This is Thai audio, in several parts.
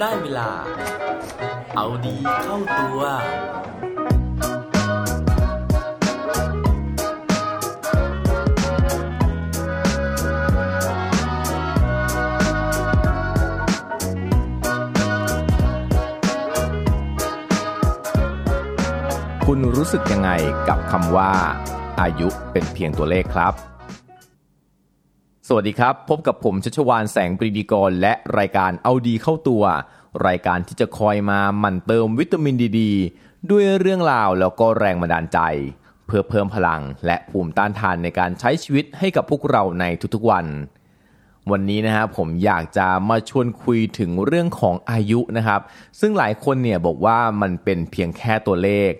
ได้เวลา เอาดีเข้าตัว คุณรู้สึกยังไงกับคำว่า อายุเป็นเพียงตัวเลขครับ สวัสดีครับ พบกับผมชัชวานแสงปรีดีกร และรายการเอาดีเข้าตัว รายการที่จะคอยมาหมั่นเติมวิตามินดีดด้วยเรื่องราวแล้วก็แรงบันดาลใจ เพื่อเพิ่มพลังและภูมิต้านทานในการใช้ชีวิตให้กับพวกเราในทุกๆวัน วันนี้นะครับผมอยากจะมาชวนคุยถึงเรื่องของอายุนะครับ ซึ่งหลายคนเนี่ยบอกว่ามันเป็นเพียงแค่ตัวเลข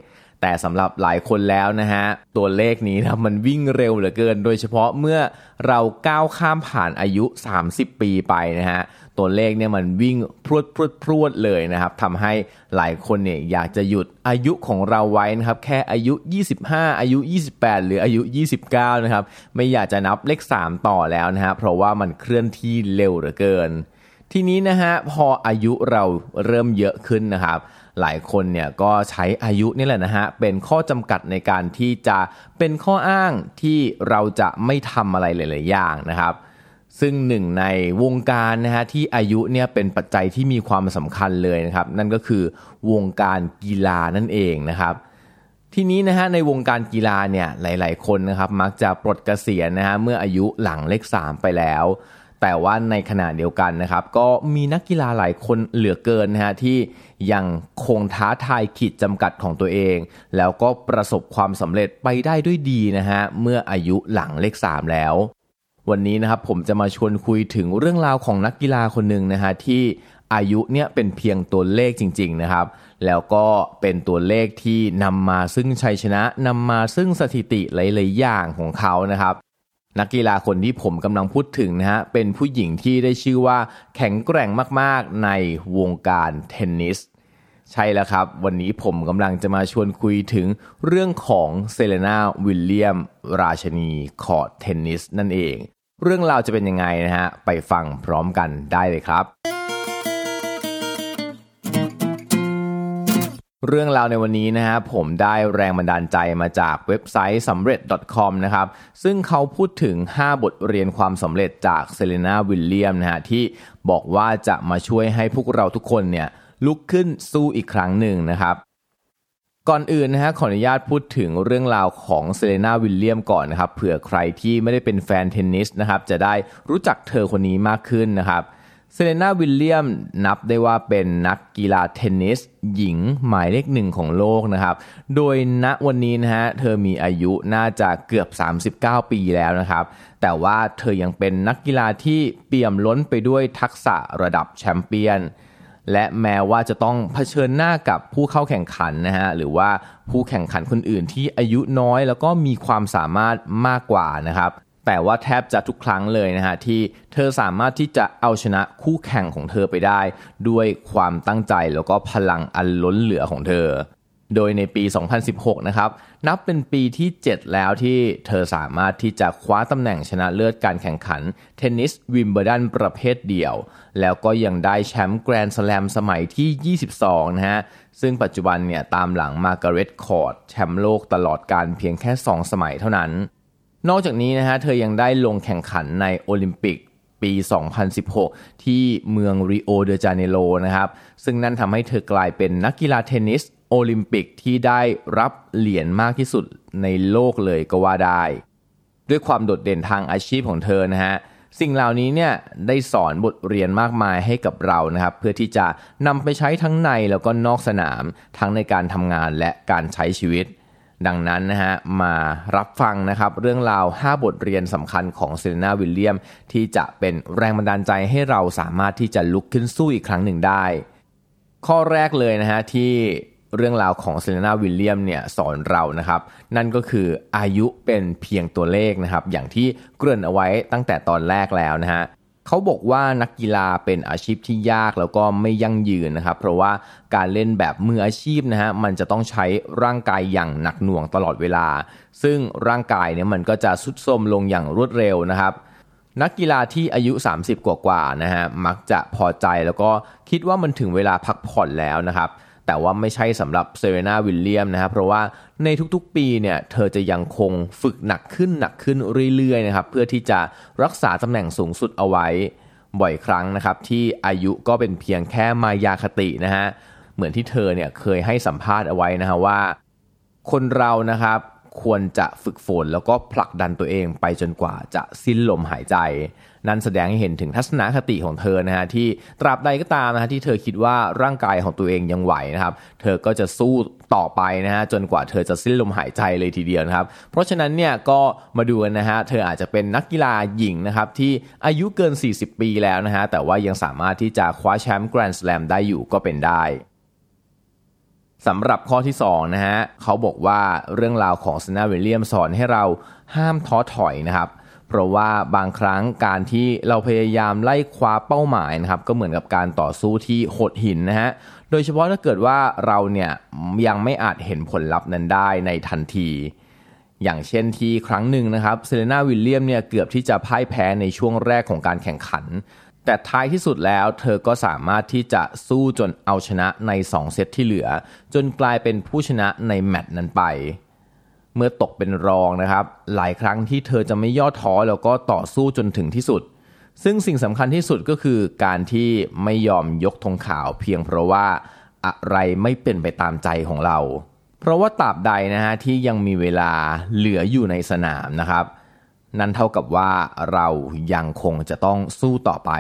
แต่สำหรับหลายคนแล้วนะฮะ ตัวเลขนี้นะมันวิ่งเร็วเหลือเกิน โดยเฉพาะเมื่อเราก้าวข้ามผ่านอายุ 30 ปีไปนะฮะ ตัวเลขเนี่ยมันวิ่งพรวดพรวดพรวดเลยนะครับทำให้หลายคนเนี่ยอยากจะหยุดอายุของเราไว้นะครับแค่อายุ 25 อายุ 28 หรืออายุ 29 นะครับ ไม่อยากจะนับเลข 3 ต่อแล้วนะฮะเพราะว่ามันเคลื่อนที่เร็วเหลือเกิน ทีนี้นะฮะพออายุเราเริ่มเยอะขึ้นนะครับ หลายคนเนี่ยก็ใช้อายุนี่แหละนะฮะเป็นข้อจำกัดในการที่จะเป็นข้ออ้างที่เราจะไม่ทำอะไรหลาย ๆ อย่างนะครับซึ่งหนึ่งในวงการนะฮะที่อายุเนี่ยเป็นปัจจัยที่มีความสำคัญเลยนะครับ นั่นก็คือวงการกีฬานั่นเองนะครับ ทีนี้นะฮะในวงการกีฬาเนี่ยหลาย ๆ คนนะครับมักจะปลดเกษียณนะฮะเมื่ออายุหลังเลข3ไปแล้ว แต่ว่าในขณะเดียวกันนะครับ ก็มีนักกีฬาหลายคนเหลือเกินนะฮะที่ยังคงท้าทายขีดจำกัดของตัวเอง แล้วก็ประสบความสำเร็จไปได้ด้วยดีนะฮะเมื่ออายุหลังเลข 3 แล้ว วันนี้นะครับผมจะมาชวนคุยถึงเรื่องราวของนักกีฬาคนหนึ่งนะฮะที่อายุเนี่ยเป็นเพียงตัวเลขจริง ๆนะครับ แล้วก็เป็นตัวเลขที่นำมาซึ่งชัยชนะนำมาซึ่งสถิติหลายๆอย่างของเขานะครับ นักกีฬาคนที่ผมกำลังพูดถึงนะฮะเป็นผู้หญิงที่ได้ชื่อว่าแข็งแกร่งมากๆในวงการเทนนิส ใช่แล้วครับ วันนี้ผมกำลังจะมาชวนคุยถึงเรื่องของเซเรนาวิลเลียม ราชินีคอร์ตเทนนิสนั่นเอง เรื่องราวจะเป็นยังไงนะฮะไปฟังพร้อมกันได้เลยครับ เรื่องราวในวันนี้นะฮะผมได้แรงบันดาลใจมาจากเว็บไซต์สำเร็จ .com นะครับซึ่งเขาพูดถึง 5 บทเรียนความสำเร็จจากเซเรนาวิลเลียมนะฮะที่บอกว่าจะมาช่วยให้พวกเราทุกคนเนี่ยลุกขึ้นสู้อีกครั้งหนึ่งนะครับก่อนอื่นนะฮะขออนุญาตพูดถึงเรื่องราวของเซเรนาวิลเลียมก่อนนะครับเผื่อใครที่ไม่ได้เป็นแฟนเทนนิสนะครับจะได้รู้จักเธอคนนี้มากขึ้นนะครับเซเรนาวิลเลียมนับได้ว่าเป็นนักกีฬาเทนนิส หญิงหมายเลขหนึ่งของโลกนะครับ โดยณวันนี้นะฮะเธอมีอายุน่าจะเกือบ 39 ปีแล้วนะครับ แต่ว่าเธอยังเป็นนักกีฬาที่เปี่ยมล้นไปด้วยทักษะระดับแชมเปี้ยน และแม้ว่าจะต้องเผชิญหน้ากับผู้เข้าแข่งขันนะฮะหรือว่าผู้แข่งขันคนอื่นที่อายุน้อย แล้วก็มีความสามารถมากกว่านะครับ แต่ว่าแทบจะทุกครั้งเลยนะฮะที่เธอสามารถที่จะเอาชนะคู่แข่งของเธอไปได้ ด้วยความตั้งใจแล้วก็พลังอันล้นเหลือของเธอ โดยในปี 2016 นะครับ นับเป็นปีที่ 7 แล้วที่เธอสามารถที่จะคว้าตำแหน่งชนะเลิศการแข่งขัน เทนนิสวิมเบิลดันประเภทเดี่ยว แล้วก็ยังได้แชมป์แกรนด์สแลมสมัยที่ 22 นะฮะซึ่งปัจจุบันเนี่ยตามหลังมาร์กาเร็ตคอร์ตแชมป์โลกตลอดการเพียงแค่ 2 สมัยเท่านั้น นอกจากนี้นะฮะเธอยังได้ลงแข่งขันในโอลิมปิกปี 2016 ที่เมืองริโอเดจาเนโรนะครับซึ่งนั่นทำให้เธอกลายเป็นนักกีฬาเทนนิสโอลิมปิกที่ได้รับเหรียญมากที่สุดในโลกเลยก็ว่าได้ ด้วยความโดดเด่นทางอาชีพของเธอนะฮะสิ่งเหล่านี้เนี่ยได้สอนบทเรียนมากมายให้กับเรานะครับ เพื่อที่จะนำไปใช้ทั้งในแล้วก็นอกสนาม ทั้งในการทำงานและการใช้ชีวิต ดังนั้นนะฮะมารับฟังนะครับเรื่องราว 5 บทเรียนสำคัญของเซเรนาวิลเลียม ที่จะเป็นแรงบันดาลใจให้เราสามารถที่จะลุกขึ้นสู้อีกครั้งหนึ่งได้ ข้อแรกเลยนะฮะที่เรื่องราวของเซเรนาวิลเลียมเนี่ยสอนเรานะครับ นั่นก็คืออายุเป็นเพียงตัวเลขนะครับ อย่างที่เกริ่นเอาไว้ตั้งแต่ตอนแรกแล้วนะฮะ เขาบอกว่านักกีฬาเป็นอาชีพที่ยากแล้วก็ไม่ยั่งยืนนะครับ เพราะว่าการเล่นแบบมืออาชีพนะฮะมันจะต้องใช้ร่างกายอย่างหนักหน่วงตลอดเวลา ซึ่งร่างกายเนี่ยมันก็จะสุดโทรมลงอย่างรวดเร็วนะครับ นักกีฬาที่อายุ 30 กว่าๆนะฮะมักจะพอใจแล้วก็คิดว่ามันถึงเวลาพักผ่อนแล้วนะครับ แต่ว่าไม่ใช่สำหรับเซเรนาวิลเลียมนะครับเพราะว่าในทุกๆปีเนี่ยเธอจะยังคงฝึกหนักขึ้นหนักขึ้นเรื่อยๆนะครับเพื่อที่จะรักษาตำแหน่งสูงสุดเอาไว้บ่อยครั้งนะครับที่อายุก็เป็นเพียงแค่มายาคตินะฮะเหมือนที่เธอเนี่ยเคยให้สัมภาษณ์เอาไว้นะฮะว่า คนเรานะครับควรจะฝึกฝนแล้วก็ผลักดันตัวเองไปจนกว่าจะสิ้นลมหายใจ นั่นแสดงให้เห็นถึงทัศนคติของเธอนะฮะที่ตราบใดก็ตามนะฮะที่เธอคิดว่าร่างกายของตัวเองยังไหวนะครับ เธอก็จะสู้ต่อไปนะฮะจนกว่าเธอจะสิ้นลมหายใจเลยทีเดียวนะครับ เพราะฉะนั้นเนี่ยก็มาดูกันนะฮะเธออาจจะเป็นนักกีฬาหญิงนะครับที่อายุเกิน 40 ปีแล้วนะฮะแต่ว่ายังสามารถที่จะคว้าแชมป์แกรนด์สแลมได้อยู่ก็เป็นได้สำหรับข้อที่2นะฮะเขาบอกว่าเรื่องราวของเซเรนาวิลเลียมสอนให้เราห้ามท้อถอยนะครับ เพราะว่าบางครั้งการที่เราพยายามไล่คว้าเป้าหมายนะครับก็เหมือนกับการต่อสู้ที่โหดหินนะฮะโดยเฉพาะถ้าเกิดว่าเราเนี่ยยังไม่อาจเห็นผลลัพธ์นั้นได้ในทันที อย่างเช่นที่ครั้งหนึ่งนะครับเซเรนาวิลเลียมเนี่ยเกือบที่จะพ่ายแพ้ในช่วงแรกของการแข่งขัน แต่ท้ายที่สุดแล้วเธอก็สามารถที่จะสู้จนเอาชนะใน 2 เซตที่เหลือ จนกลายเป็นผู้ชนะในแมตช์นั้นไป เมื่อตกเป็นรองนะครับ หลายครั้งที่เธอจะไม่ย่อท้อแล้วก็ต่อสู้จนถึงที่สุด ซึ่งสิ่งสำคัญที่สุดก็คือการที่ไม่ยอมยกธงขาวเพียงเพราะว่าอะไรไม่เป็นไปตามใจของเรา เพราะว่าตราบใดนะฮะที่ยังมีเวลาเหลืออยู่ในสนามนะครับ นั่นเท่ากับว่าเรายังคงจะต้องสู้ต่อไป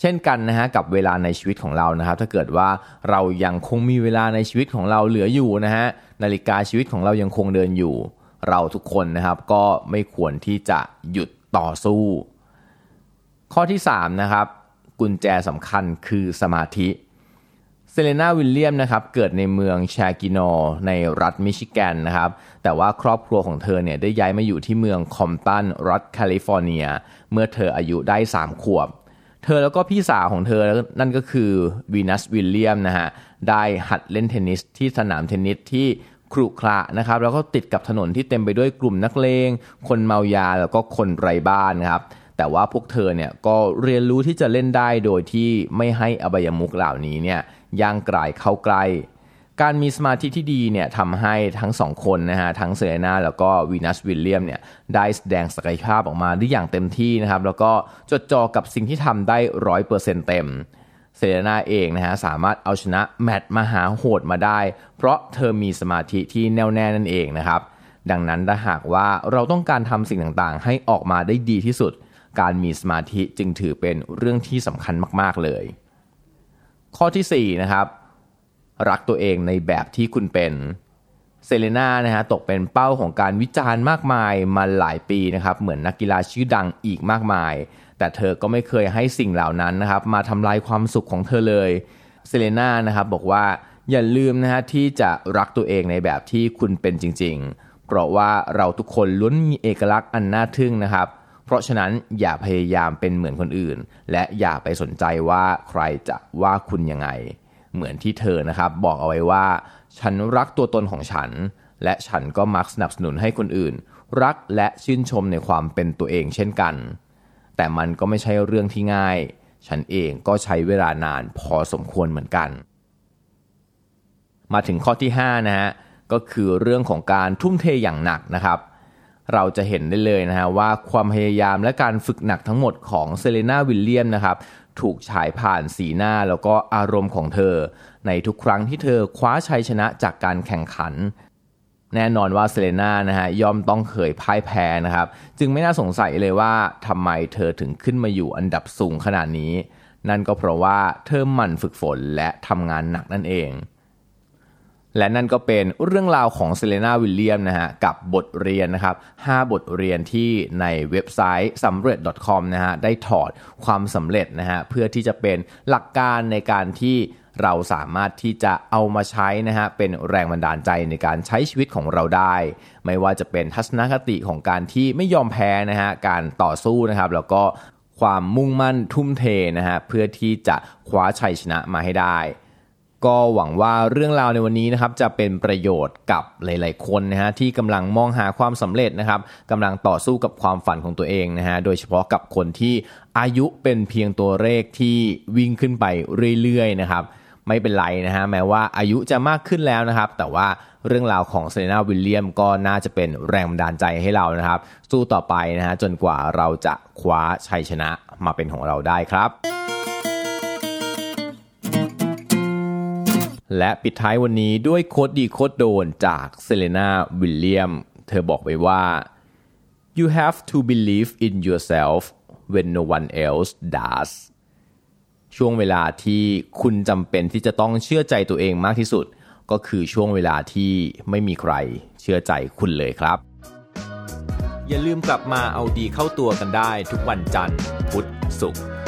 เช่นกันนะฮะกับเวลาในชีวิตของเรานะครับ ถ้าเกิดว่าเรายังคงมีเวลาในชีวิตของเราเหลืออยู่นะฮะ นาฬิกาชีวิตของเรายังคงเดินอยู่ เราทุกคนนะครับก็ไม่ควรที่จะหยุดต่อสู้ ข้อที่ 3 นะครับ กุญแจสำคัญคือสมาธิเซเลนาวิลเลียมนะครับเกิดในเมืองแชกิโนในรัฐมิชิแกนนะครับแต่ว่าครอบครัวของเธอเนี่ยได้ย้ายมาอยู่ที่เมืองคอมตันรัฐแคลิฟอร์เนีย เมื่อเธออายุได้ 3 ขวบ เธอแล้วก็พี่สาวของเธอนั่นก็คือวีนัสวิลเลียมนะฮะได้หัดเล่นเทนนิสที่สนามเทนนิสที่ครุขระนะครับแล้วก็ติดกับถนนที่เต็มไปด้วยกลุ่มนักเลง คนเมายาแล้วก็คนไร้บ้านครับแต่ว่าพวกเธอเนี่ยก็เรียนรู้ที่จะเล่นได้โดยที่ไม่ให้อบายมุขเหล่านี้เนี่ยย่างกรายเข้าใกล้ การมีสมาธิที่ดีเนี่ยทำให้ทั้งสองคนนะฮะทั้งเซเรนาแล้วก็วีนัสวิลเลียมเนี่ยได้แสดงศักยภาพออกมาได้อย่างเต็มที่นะครับ แล้วก็จดจ่อกับสิ่งที่ทำได้ร้อยเปอร์เซ็นต์เต็มเซเรนาเองนะฮะสามารถเอาชนะแมตช์มหาโหดมาได้ เพราะเธอมีสมาธิที่แน่วแน่นั่นเองนะครับ ดังนั้นถ้าหากว่าเราต้องการทำสิ่งต่างๆ ให้ออกมาได้ดีที่สุด การมีสมาธิจึงถือเป็นเรื่องที่สำคัญมากๆเลย ข้อที่4นะครับ รักตัวเองในแบบที่คุณเป็นเซเลนานะฮะตกเป็นเป้าของการวิจารณ์มากมายมาหลายปีนะครับเหมือนนักกีฬาชื่อดังอีกมากมาย แต่เธอก็ไม่เคยให้สิ่งเหล่านั้นนะครับมาทำลายความสุขของเธอเลยเซเลนานะครับบอกว่าอย่าลืมนะฮะที่จะรักตัวเองในแบบที่คุณเป็นจริง ๆ เพราะว่าเราทุกคนล้วนมีเอกลักษณ์อันน่าทึ่งนะครับ เพราะฉะนั้นอย่าพยายามเป็นเหมือนคนอื่น และอย่าไปสนใจว่าใครจะว่าคุณยังไง เหมือนที่เธอนะครับบอกเอาไว้ว่า ฉันรักตัวตนของฉัน และฉันก็มักสนับสนุนให้คนอื่น รักและชื่นชมในความเป็นตัวเองเช่นกัน แต่มันก็ไม่ใช่เรื่องที่ง่าย ฉันเองก็ใช้เวลานานพอสมควรเหมือนกัน มาถึงข้อที่5นะฮะก็คือเรื่องของการทุ่มเทอย่างหนักนะครับ เราจะเห็นได้เลยนะฮะว่าความพยายามและการฝึกหนักทั้งหมดของเซเรนาวิลเลียมนะครับ ถูกฉายผ่านสีหน้าแล้วก็อารมณ์ของเธอ ในทุกครั้งที่เธอคว้าชัยชนะจากการแข่งขัน แน่นอนว่าเซเรน่านะฮะย่อมต้องเคยพ่ายแพ้นะครับ จึงไม่น่าสงสัยเลยว่าทำไมเธอถึงขึ้นมาอยู่อันดับสูงขนาดนี้ นั่นก็เพราะว่าเธอหมั่นฝึกฝนและทำงานหนักนั่นเอง และนั่นก็เป็นเรื่องราวของเซเลนาวิลเลียมนะฮะกับบทเรียนนะครับ 5 บทเรียนที่ในเว็บไซต์สำเร็จ .com นะฮะได้ถอดความสำเร็จนะฮะเพื่อที่จะเป็นหลักการในการที่เราสามารถที่จะเอามาใช้นะฮะเป็นแรงบันดาลใจในการใช้ชีวิตของเราได้ ไม่ว่าจะเป็นทัศนคติของการที่ไม่ยอมแพ้นะฮะการต่อสู้นะครับแล้วก็ความมุ่งมั่นทุ่มเทนะฮะเพื่อที่จะคว้าชัยชนะมาให้ได้ ก็หวังว่าเรื่องราวในวันนี้นะครับจะเป็นประโยชน์กับหลาย ๆ คนนะฮะที่กำลังมองหาความสำเร็จนะครับกำลังต่อสู้กับความฝันของตัวเองนะฮะโดยเฉพาะกับคนที่อายุเป็นเพียงตัวเลขที่วิ่งขึ้นไปเรื่อย ๆ นะครับ ไม่เป็นไรนะฮะแม้ว่าอายุจะมากขึ้นแล้วนะครับ แต่ว่าเรื่องราวของเซเลนาวิลเลียมก็น่าจะเป็นแรงบันดาลใจให้เรานะครับ สู้ต่อไปนะฮะจนกว่าเราจะคว้าชัยชนะมาเป็นของเราได้ครับ และปิดท้ายวันนี้ด้วย quote ดี quote โดนจากเซเรนาวิลเลียม เธอบอกไว้ว่า you have to believe in yourself when no one else does ช่วงเวลาที่คุณจำเป็นที่จะต้องเชื่อใจตัวเองมากที่สุด ก็คือช่วงเวลาที่ไม่มีใครเชื่อใจคุณเลยครับ อย่าลืมกลับมาเอาดีเข้าตัวกันได้ทุกวันจันทร์พุธศุกร์